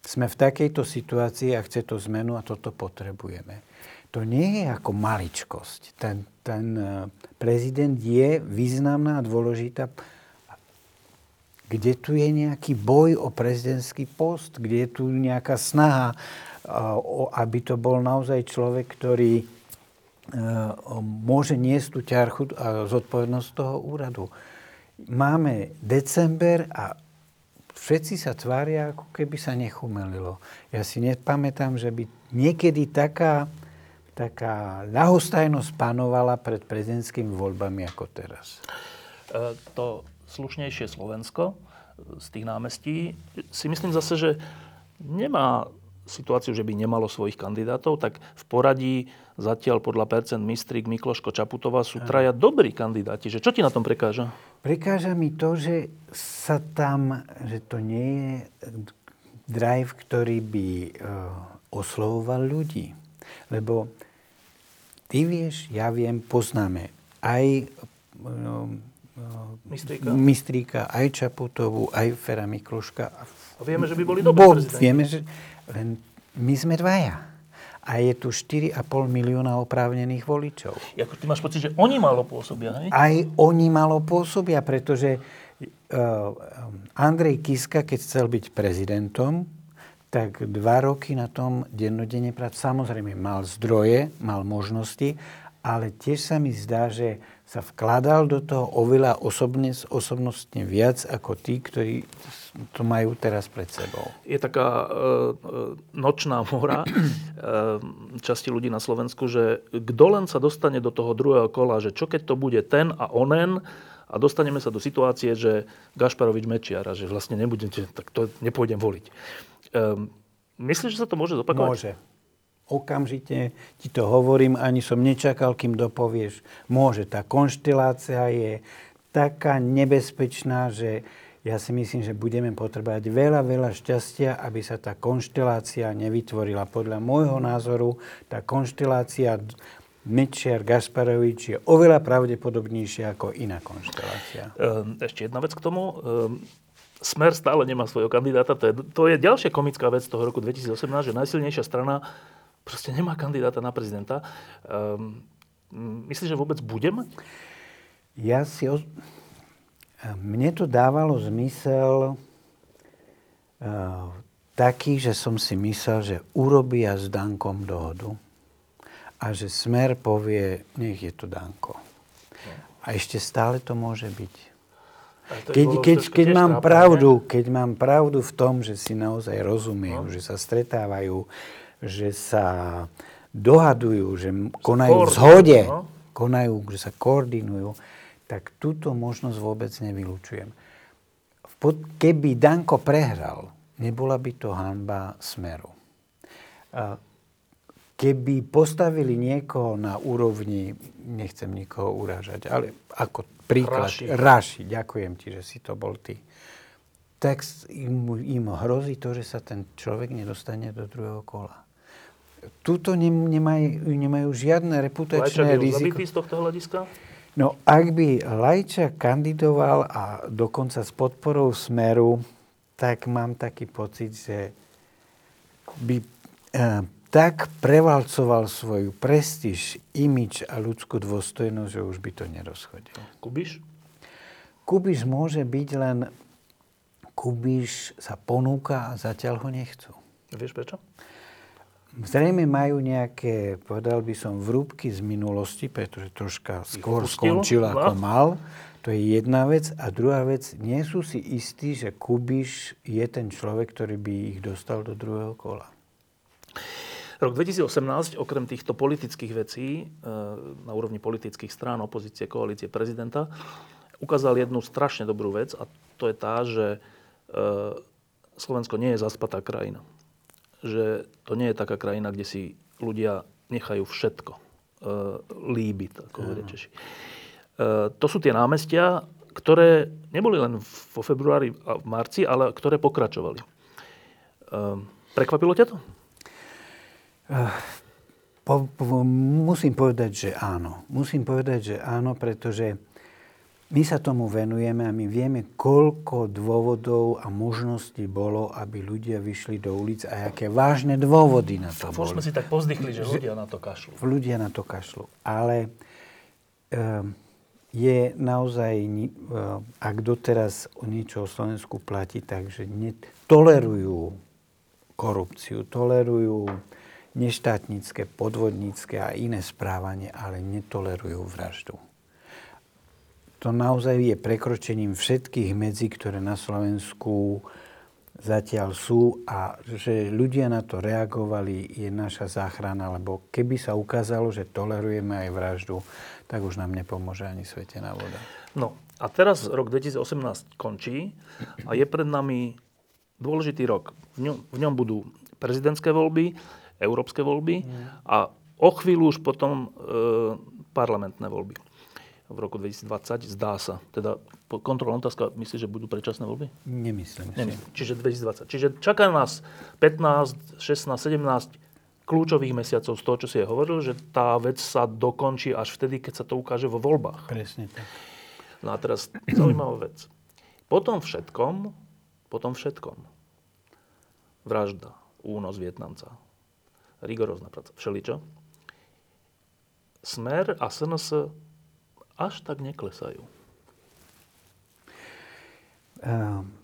sme v takejto situácii a chce to zmenu a toto potrebujeme. To nie je ako maličkosť. Ten, ten e, prezident je významná a dôležitá. Kde tu je nejaký boj o prezidentský post? Kde je tu nejaká snaha, e, aby to bol naozaj človek, ktorý e, môže niesť tú ťarchu a zodpovednosť toho úradu. Máme december a všetci sa tvária, ako keby sa nechumelilo. Ja si nepamätám, že by niekedy taká taká ľahostajnosť panovala pred prezidentskými voľbami ako teraz? E, to slušnejšie Slovensko z tých námestí si myslím zase, že nemá situáciu, že by nemalo svojich kandidátov, tak v poradí zatiaľ podľa percent Mistrík, Mikloško, Čaputová sú traja dobrí kandidáti. Že čo ti na tom prekáža? Prekáža mi to, že sa tam, že to nie je drive, ktorý by uh, oslovoval ľudí. Lebo Ty vieš, ja viem, poznáme aj no, Mistríka. Mistríka, aj Čaputovú, aj Fera Mikloška. A vieme, že by boli dobrí Bo, Vieme, že len my sme dvaja. A je tu 4,5 milióna oprávnených voličov. Jako ty máš pocit, že oni malo pôsobia, hej? Aj oni malo pôsobia, pretože uh, Andrej Kiska, keď chcel byť prezidentom, tak dva roky na tom dennodenne pracoval. Samozrejme, mal zdroje, mal možnosti, ale tiež sa mi zdá, že sa vkladal do toho oveľa osobne, osobnostne viac ako tí, ktorí to majú teraz pred sebou. Je taká e, nočná mora e, časti ľudí na Slovensku, že kto len sa dostane do toho druhého kola, že čo keď to bude ten a onen, a dostaneme sa do situácie, že Gašparovič Mečiara, že vlastne nebudete, tak to nepôjdem voliť. Um, myslíš, že sa to môže zopakovať? Môže. Okamžite ti to hovorím, ani som nečakal, kým dopovieš. Môže. Tá konštelácia je taká nebezpečná, že ja si myslím, že budeme potrebovať veľa, veľa šťastia, aby sa tá konštelácia nevytvorila. Podľa môjho názoru tá konštelácia Mečiar Gasparovič je oveľa pravdepodobnejšia ako iná konštelácia. Ehm, ešte jedna vec k tomu. Smer stále nemá svojho kandidáta. To je, to je ďalšia komická vec toho roku 2018, že najsilnejšia strana proste nemá kandidáta na prezidenta. Um, myslíš, že vôbec bude mať? Ja si... O... Mne to dávalo zmysel uh, taký, že som si myslel, že urobia s Dankom dohodu a že Smer povie, nech je to Danko. A ešte stále to môže byť. Keď, keď, keď, mám pravdu, keď mám pravdu v tom, že si naozaj rozumejú, no. že sa stretávajú, že sa dohadujú, že konajú v zhode, no. konajú, že sa koordinujú, tak túto možnosť vôbec nevylučujem. Keby Danko prehral, nebola by to hanba Smeru. Keby postavili niekoho na úrovni, nechcem nikoho urážať, ale ako príklad, Raši. Raši, ďakujem ti, že si to bol ty, tak im, im hrozí to, že sa ten človek nedostane do druhého kola. Tuto nemajú, nemajú žiadne reputačné Lajčak riziko. zabitý z tohto hľadiska? No, ak by Lajčak kandidoval a dokonca s podporou Smeru, tak mám taký pocit, že by e, tak prevalcoval svoju prestíž, imič a ľudskú dôstojnosť, že už by to nerozchodil. Kubiš? Kubiš môže byť len... Kubiš sa ponúka a zatiaľ ho nechcú. Vieš prečo? Zrejme majú nejaké, povedal by som, vrúbky z minulosti, pretože troška skôr skončil ako mal. To je jedna vec. A druhá vec, nie sú si istí, že Kubiš je ten človek, ktorý by ich dostal do druhého kola. Rok 2018, okrem týchto politických vecí, e, na úrovni politických strán, opozície, koalície, prezidenta, ukázal jednu strašne dobrú vec a to je tá, že e, Slovensko nie je zaspatá krajina. Že to nie je taká krajina, kde si ľudia nechajú všetko e, líbiť, ako hovoria Češi. To sú tie námestia, ktoré neboli len vo februári a v marci, ale ktoré pokračovali. Prekvapilo ťa to? Po, po, musím povedať, že áno. Musím povedať, že áno, pretože my sa tomu venujeme a my vieme, koľko dôvodov a možností bolo, aby ľudia vyšli do ulic a aké vážne dôvody na to Fôr boli. sme si tak pozdychli, že ľudia na to kašľú. Ľudia na to kašľú. Ale um, je naozaj, um, ak doteraz o niečo o Slovensku platí, takže tolerujú korupciu, tolerujú neštátnické, podvodnícke a iné správanie, ale netolerujú vraždu. To naozaj je prekročením všetkých medzí, ktoré na Slovensku zatiaľ sú a že ľudia na to reagovali je naša záchrana, lebo keby sa ukázalo, že tolerujeme aj vraždu, tak už nám nepomôže ani svetená voda. No a teraz rok 2018 končí a je pred nami dôležitý rok. V ňom, v ňom budú prezidentské voľby, európske voľby a o chvíľu už potom e, parlamentné voľby. V roku 2020 zdá sa. Teda kontrolná otázka, myslíš, že budú predčasné voľby? Nemyslím. Nemyslím. Čiže 2020. Čiže čaká nás 15, 16, 17 kľúčových mesiacov z toho, čo si aj hovoril, že tá vec sa dokončí až vtedy, keď sa to ukáže vo voľbách. Presne tak. No a teraz zaujímavá vec. Po tom všetkom, po tom všetkom, vražda, únos Vietnamca, rigorózna práca, všeličo, Smer a SNS až tak neklesajú. Ehm,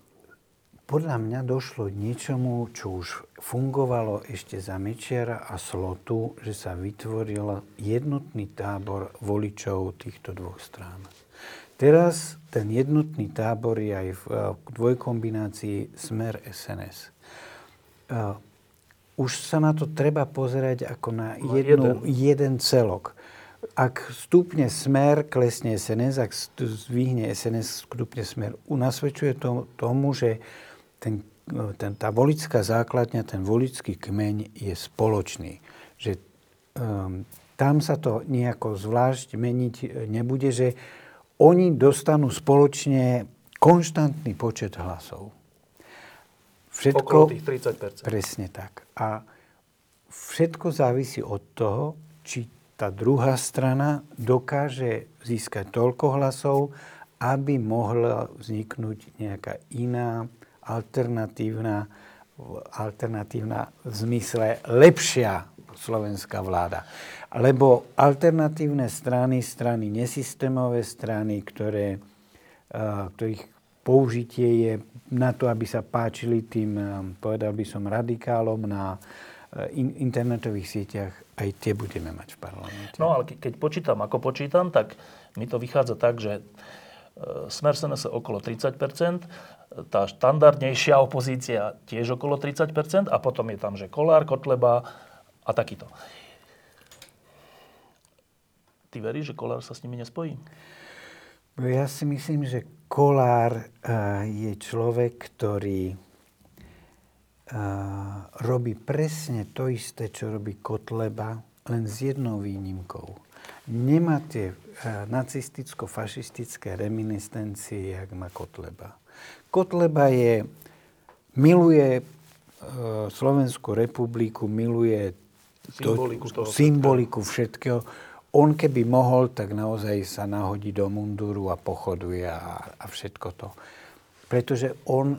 Podľa mňa došlo k niečomu, čo už fungovalo ešte za Mečiara a Slotu, že sa vytvoril jednotný tábor voličov týchto dvoch strán. Teraz ten jednotný tábor je aj v eh, dvojkombinácii Smer SNS. Už sa na to treba pozerať ako na jednu, jeden. jeden celok. Ak stúpne smer, klesne SNS, ak zvýhne SNS, stúpne smer. U nasvedčuje to, tomu, že ten, ten, tá volická základňa, ten volický kmeň je spoločný. Že um, tam sa to nejako zvlášť meniť e, nebude, že oni dostanú spoločne konštantný počet hlasov. Okolo tých 30%. Presne tak. A všetko závisí od toho, či tá druhá strana dokáže získať toľko hlasov, aby mohla vzniknúť nejaká iná alternatívna, alternatívna v zmysle lepšia slovenská vláda. Lebo alternatívne strany, strany nesystémové strany, ktoré, a, ktorých použitie je na to, aby sa páčili tým, a, povedal by som, radikálom na a, in, internetových sieťach, aj tie budeme mať v parlamente. No ale ke- keď počítam, ako počítam, tak mi to vychádza tak, že e, Smer SNS okolo 30% tá štandardnejšia opozícia tiež okolo 30% a potom je tam, že Kolár, Kotleba a takýto. Ty veríš, že Kolár sa s nimi nespojí? Ja si myslím, že Kolár je človek, ktorý robí presne to isté, čo robí Kotleba, len s jednou výnimkou. Nemá tie nacisticko-fašistické reminiscencie, jak má Kotleba. Kotleba je, miluje Slovenskú republiku, miluje symboliku, to, symboliku všetkého. On keby mohol, tak naozaj sa nahodí do munduru a pochoduje a, a všetko to. Pretože on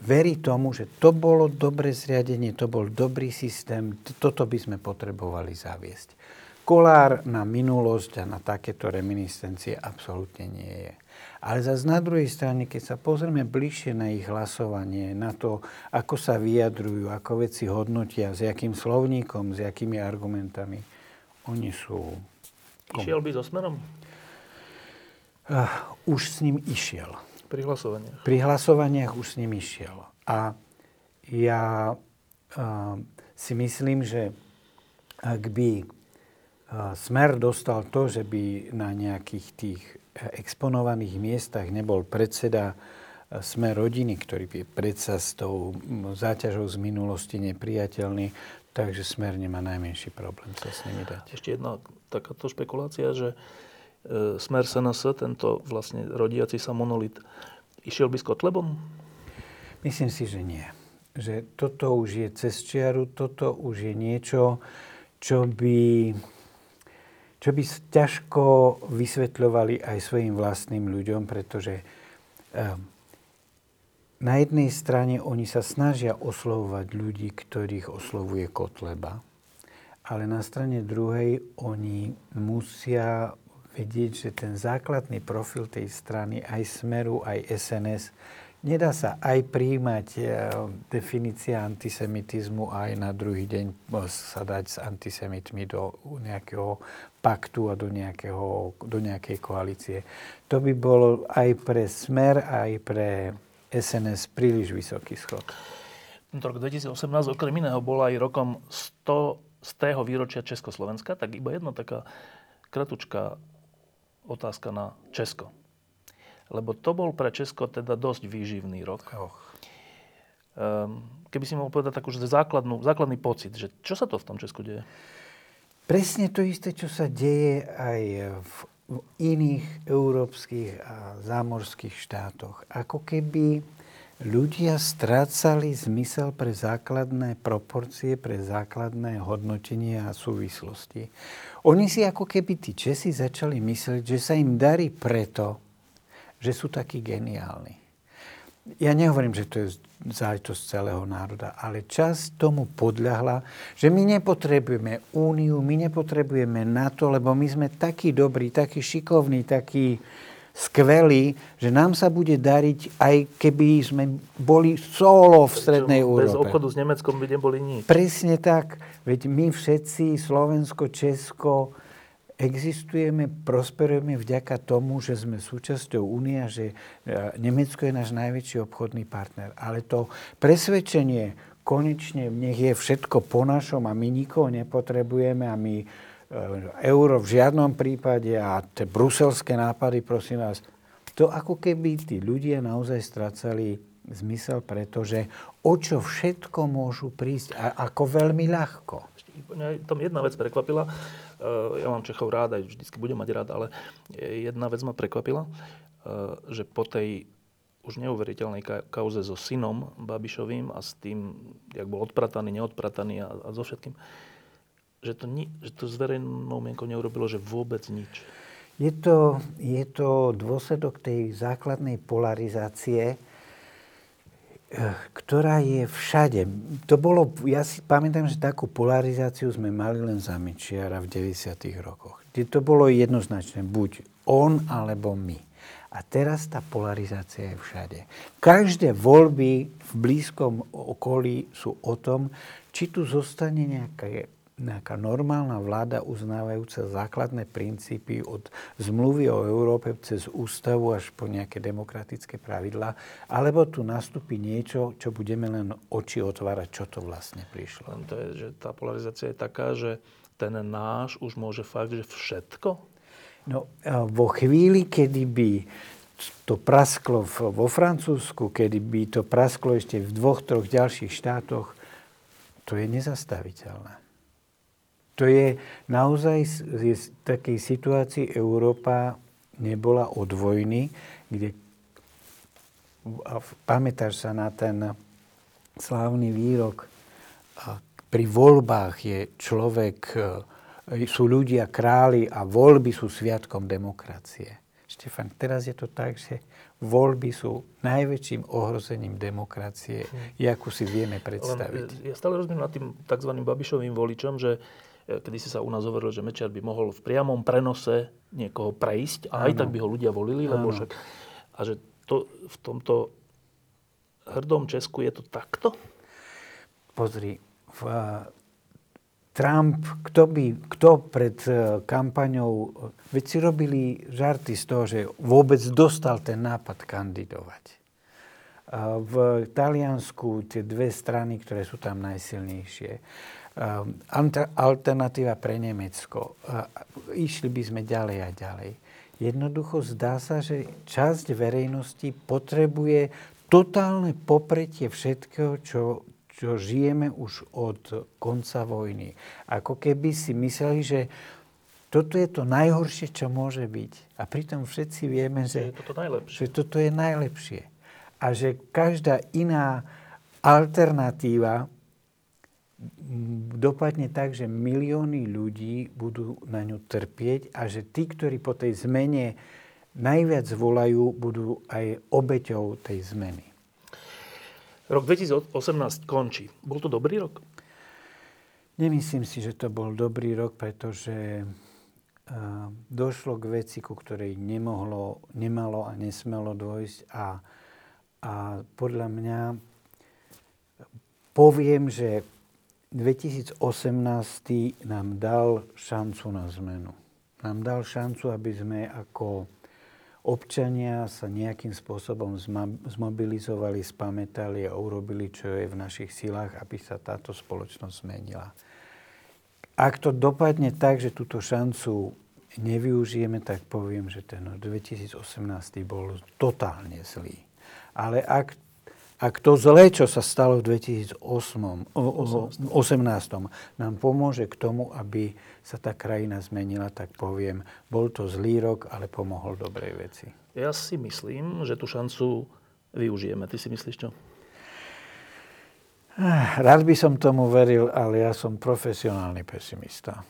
verí tomu, že to bolo dobré zriadenie, to bol dobrý systém, toto by sme potrebovali zaviesť. Kolár na minulosť a na takéto reminiscencie absolútne nie je. Ale zase na druhej strane, keď sa pozrieme bližšie na ich hlasovanie, na to, ako sa vyjadrujú, ako veci hodnotia, s jakým slovníkom, s jakými argumentami, oni sú... Išiel by so smerom? Uh, už s ním išiel. Pri hlasovaniach. Pri hlasovaniach už s ním išiel. A ja uh, si myslím, že ak by uh, Smer dostal to, že by na nejakých tých exponovaných miestach nebol predseda Smer rodiny, ktorý je predsa s tou záťažou z minulosti nepriateľný, takže Smer nemá najmenší problém sa s nimi dať. Ešte jedna takáto špekulácia, že E, smer SNS, tento vlastne rodiaci sa monolit, išiel by s Kotlebom? Myslím si, že nie. Že toto už je cez čiaru, toto už je niečo, čo by, čo by ťažko vysvetľovali aj svojim vlastným ľuďom, pretože um, na jednej strane oni sa snažia oslovovať ľudí, ktorých oslovuje Kotleba, ale na strane druhej oni musia vedieť, že ten základný profil tej strany, aj Smeru, aj SNS, nedá sa aj príjmať e, definícia antisemitizmu a aj na druhý deň sa dať s antisemitmi do nejakého paktu a do, nejakého, do nejakej koalície. To by bolo aj pre Smer, aj pre SNS príliš vysoký schod. Rok 2018 okrem iného bol aj rokom 100 z tého výročia Československa, tak iba jedna taká kratučká otázka na Česko. Lebo to bol pre Česko teda dosť výživný rok. Oh. Keby si mohol povedať takú základnú, základný pocit, že čo sa to v tom Česku deje? Presne to isté, čo sa deje aj v iných európskych a zámorských štátoch. Ako keby ľudia strácali zmysel pre základné proporcie, pre základné hodnotenie a súvislosti. Oni si ako keby tí Česi začali myslieť, že sa im darí preto, že sú takí geniálni. Ja nehovorím, že to je záležitosť celého národa, ale časť tomu podľahla, že my nepotrebujeme úniu, my nepotrebujeme NATO, lebo my sme takí dobrí, takí šikovní, takí skvelý, že nám sa bude dariť, aj keby sme boli solo v Strednej Európe. Bez obchodu s Nemeckom by neboli nič. Presne tak. Veď my všetci, Slovensko, Česko, existujeme, prosperujeme vďaka tomu, že sme súčasťou únia, že e, Nemecko je náš najväčší obchodný partner. Ale to presvedčenie, konečne nech je všetko po našom a my nikoho nepotrebujeme a my Eh, euro v žiadnom prípade a tie bruselské nápady, prosím vás, to ako keby tí ľudia naozaj stracali zmysel, pretože o čo všetko môžu prísť a ako veľmi ľahko. Tam jedna vec prekvapila, eh, ja mám Čechov rád, aj vždycky budem mať rád, ale jedna vec ma prekvapila, eh, že po tej už neuveriteľnej kauze so synom Babišovým a s tým, jak bol odprataný, neodprataný a, a so všetkým, že to, ni, že to s verejnou mienkou neurobilo, že vôbec nič. Je to, je to dôsledok tej základnej polarizácie, ktorá je všade. To bolo, ja si pamätám, že takú polarizáciu sme mali len za Mečiara v 90. rokoch. To bolo jednoznačné, buď on alebo my. A teraz tá polarizácia je všade. Každé voľby v blízkom okolí sú o tom, či tu zostane nejaké nejaká normálna vláda uznávajúca základné princípy od zmluvy o Európe cez ústavu až po nejaké demokratické pravidlá, alebo tu nastúpi niečo, čo budeme len oči otvárať, čo to vlastne prišlo. Len to je, že tá polarizácia je taká, že ten náš už môže fakt, že všetko? No, vo chvíli, kedy by to prasklo vo Francúzsku, kedy by to prasklo ešte v dvoch, troch ďalších štátoch, to je nezastaviteľné. To je naozaj v takej situácii Európa nebola od vojny, kde a pamätáš sa na ten slávny výrok, pri voľbách je človek, e, sú ľudia králi a voľby sú sviatkom demokracie. Štefan, teraz je to tak, že voľby sú najväčším ohrozením demokracie, hm. akú si vieme predstaviť. Len, ja stále rozumiem nad tým tzv. Babišovým voličom, že e, kedy si sa u nás hovoril, že Mečiar by mohol v priamom prenose niekoho prejsť a aj tak by ho ľudia volili, lebo však, a že to, v tomto hrdom Česku je to takto? Pozri, v, Trump, kto, by, kto pred e, kampaňou, veď si robili žarty z toho, že vôbec dostal ten nápad kandidovať. V Taliansku tie dve strany, ktoré sú tam najsilnejšie. Alternatíva pre Nemecko. Išli by sme ďalej a ďalej. Jednoducho zdá sa, že časť verejnosti potrebuje totálne popretie všetkého, čo, čo žijeme už od konca vojny. Ako keby si mysleli, že toto je to najhoršie, čo môže byť. A pritom všetci vieme, že, je toto najlepšie. že toto je najlepšie. A že každá iná alternatíva dopadne tak, že milióny ľudí budú na ňu trpieť a že tí, ktorí po tej zmene najviac volajú, budú aj obeťou tej zmeny. Rok 2018 končí. Bol to dobrý rok? Nemyslím si, že to bol dobrý rok, pretože došlo k veci, ku ktorej nemohlo, nemalo a nesmelo dôjsť a, a podľa mňa poviem, že 2018 nám dal šancu na zmenu. Nám dal šancu, aby sme ako občania sa nejakým spôsobom zmobilizovali, spamätali a urobili, čo je v našich silách, aby sa táto spoločnosť zmenila. Ak to dopadne tak, že túto šancu nevyužijeme, tak poviem, že ten 2018 bol totálne zlý. Ale ak ak to zlé, čo sa stalo v 2008, 2018, nám pomôže k tomu, aby sa tá krajina zmenila, tak poviem, bol to zlý rok, ale pomohol dobrej veci. Ja si myslím, že tú šancu využijeme. Ty si myslíš čo? Ah, rád by som tomu veril, ale ja som profesionálny pesimista.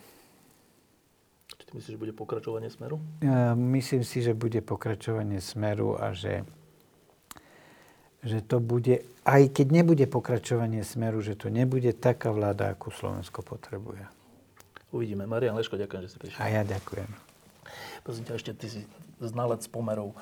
Či ty myslíš, že bude pokračovanie Smeru? Ja myslím si, že bude pokračovanie Smeru a že že to bude, aj keď nebude pokračovanie smeru, že to nebude taká vláda, akú Slovensko potrebuje. Uvidíme. Marian Leško, ďakujem, že si prišiel. A ja ďakujem. Prosím ťa, ešte ty si znalec pomerov.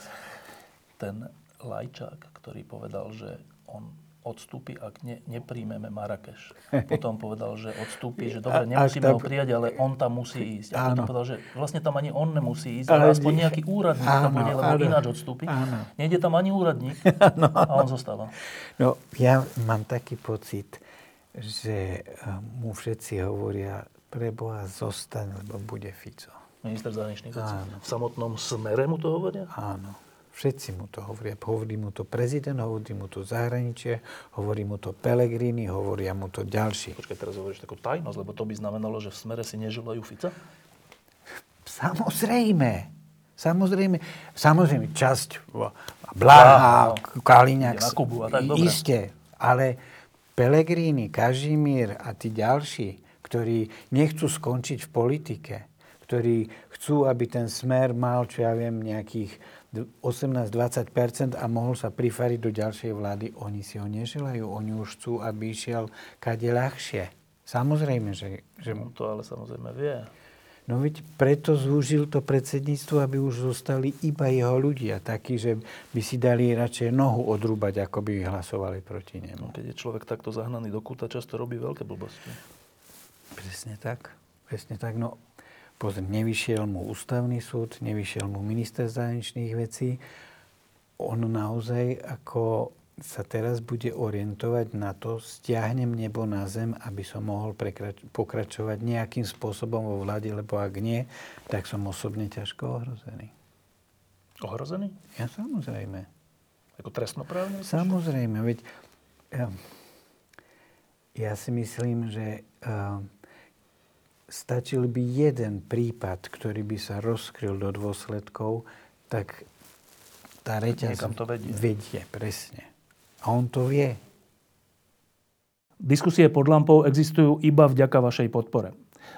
Ten Lajčák, ktorý povedal, že on odstúpi, ak ne, nepríjmeme Marrakeš. [laughs] Potom povedal, že odstúpi, že dobre, nemusíme tam... ho prijať, ale on tam musí ísť. A potom povedal, že vlastne tam ani on nemusí ísť, ale, ale aspoň nejaký úradník áno, tam bude, lebo áno, ináč odstúpi. Áno. Nejde tam ani úradník [laughs] áno, a on zostáva. No, ja mám taký pocit, že eh, mu všetci hovoria, preboha zostaň, lebo bude Fico. Minister zahraničných vecí. V samotnom smere mu to hovoria? Áno. Všetci mu to hovoria. Hovorí mu to prezident, hovorí mu to zahraničie, hovorí mu to Pelegrini, hovoria mu to ďalší. Počkaj, teraz hovoríš takú tajnosť, lebo to by znamenalo, že v smere si neželajú Fica? Samozrejme. Samozrejme, samozrejme časť Blaha, Kaliňák, iste, ale Pelegrini, Kažimír a tí ďalší, ktorí nechcú skončiť v politike, ktorí chcú, aby ten smer mal, čo ja viem, nejakých 18-20% a mohol sa prifariť do ďalšej vlády. Oni si ho neželajú, oni už chcú, aby išiel kade ľahšie. Samozrejme, že... že... No to ale samozrejme vie. No veď preto zúžil to predsedníctvo, aby už zostali iba jeho ľudia, takí, že by si dali radšej nohu odrúbať, ako by hlasovali proti nemu. No, keď je človek takto zahnaný do kúta, často robí veľké blbosti. Presne tak. Presne tak. No, Pozri, nevyšiel mu ústavný súd, nevyšiel mu minister zahraničných vecí. On naozaj ako sa teraz bude orientovať na to, stiahnem nebo na zem, aby som mohol prekrač- pokračovať nejakým spôsobom vo vláde, lebo ak nie, tak som osobne ťažko ohrozený. Ohrozený? Ja samozrejme. Ako trestnoprávne? Samozrejme, veď ja, ja si myslím, že uh, stačil by jeden prípad, ktorý by sa rozkryl do dôsledkov, tak tá reťaz to vedie. vedie. Presne. A on to vie. Diskusie pod lampou existujú iba vďaka vašej podpore.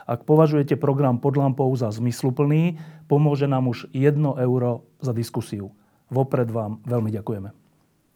Ak považujete program pod lampou za zmysluplný, pomôže nám už 1 euro za diskusiu. Vopred vám veľmi ďakujeme.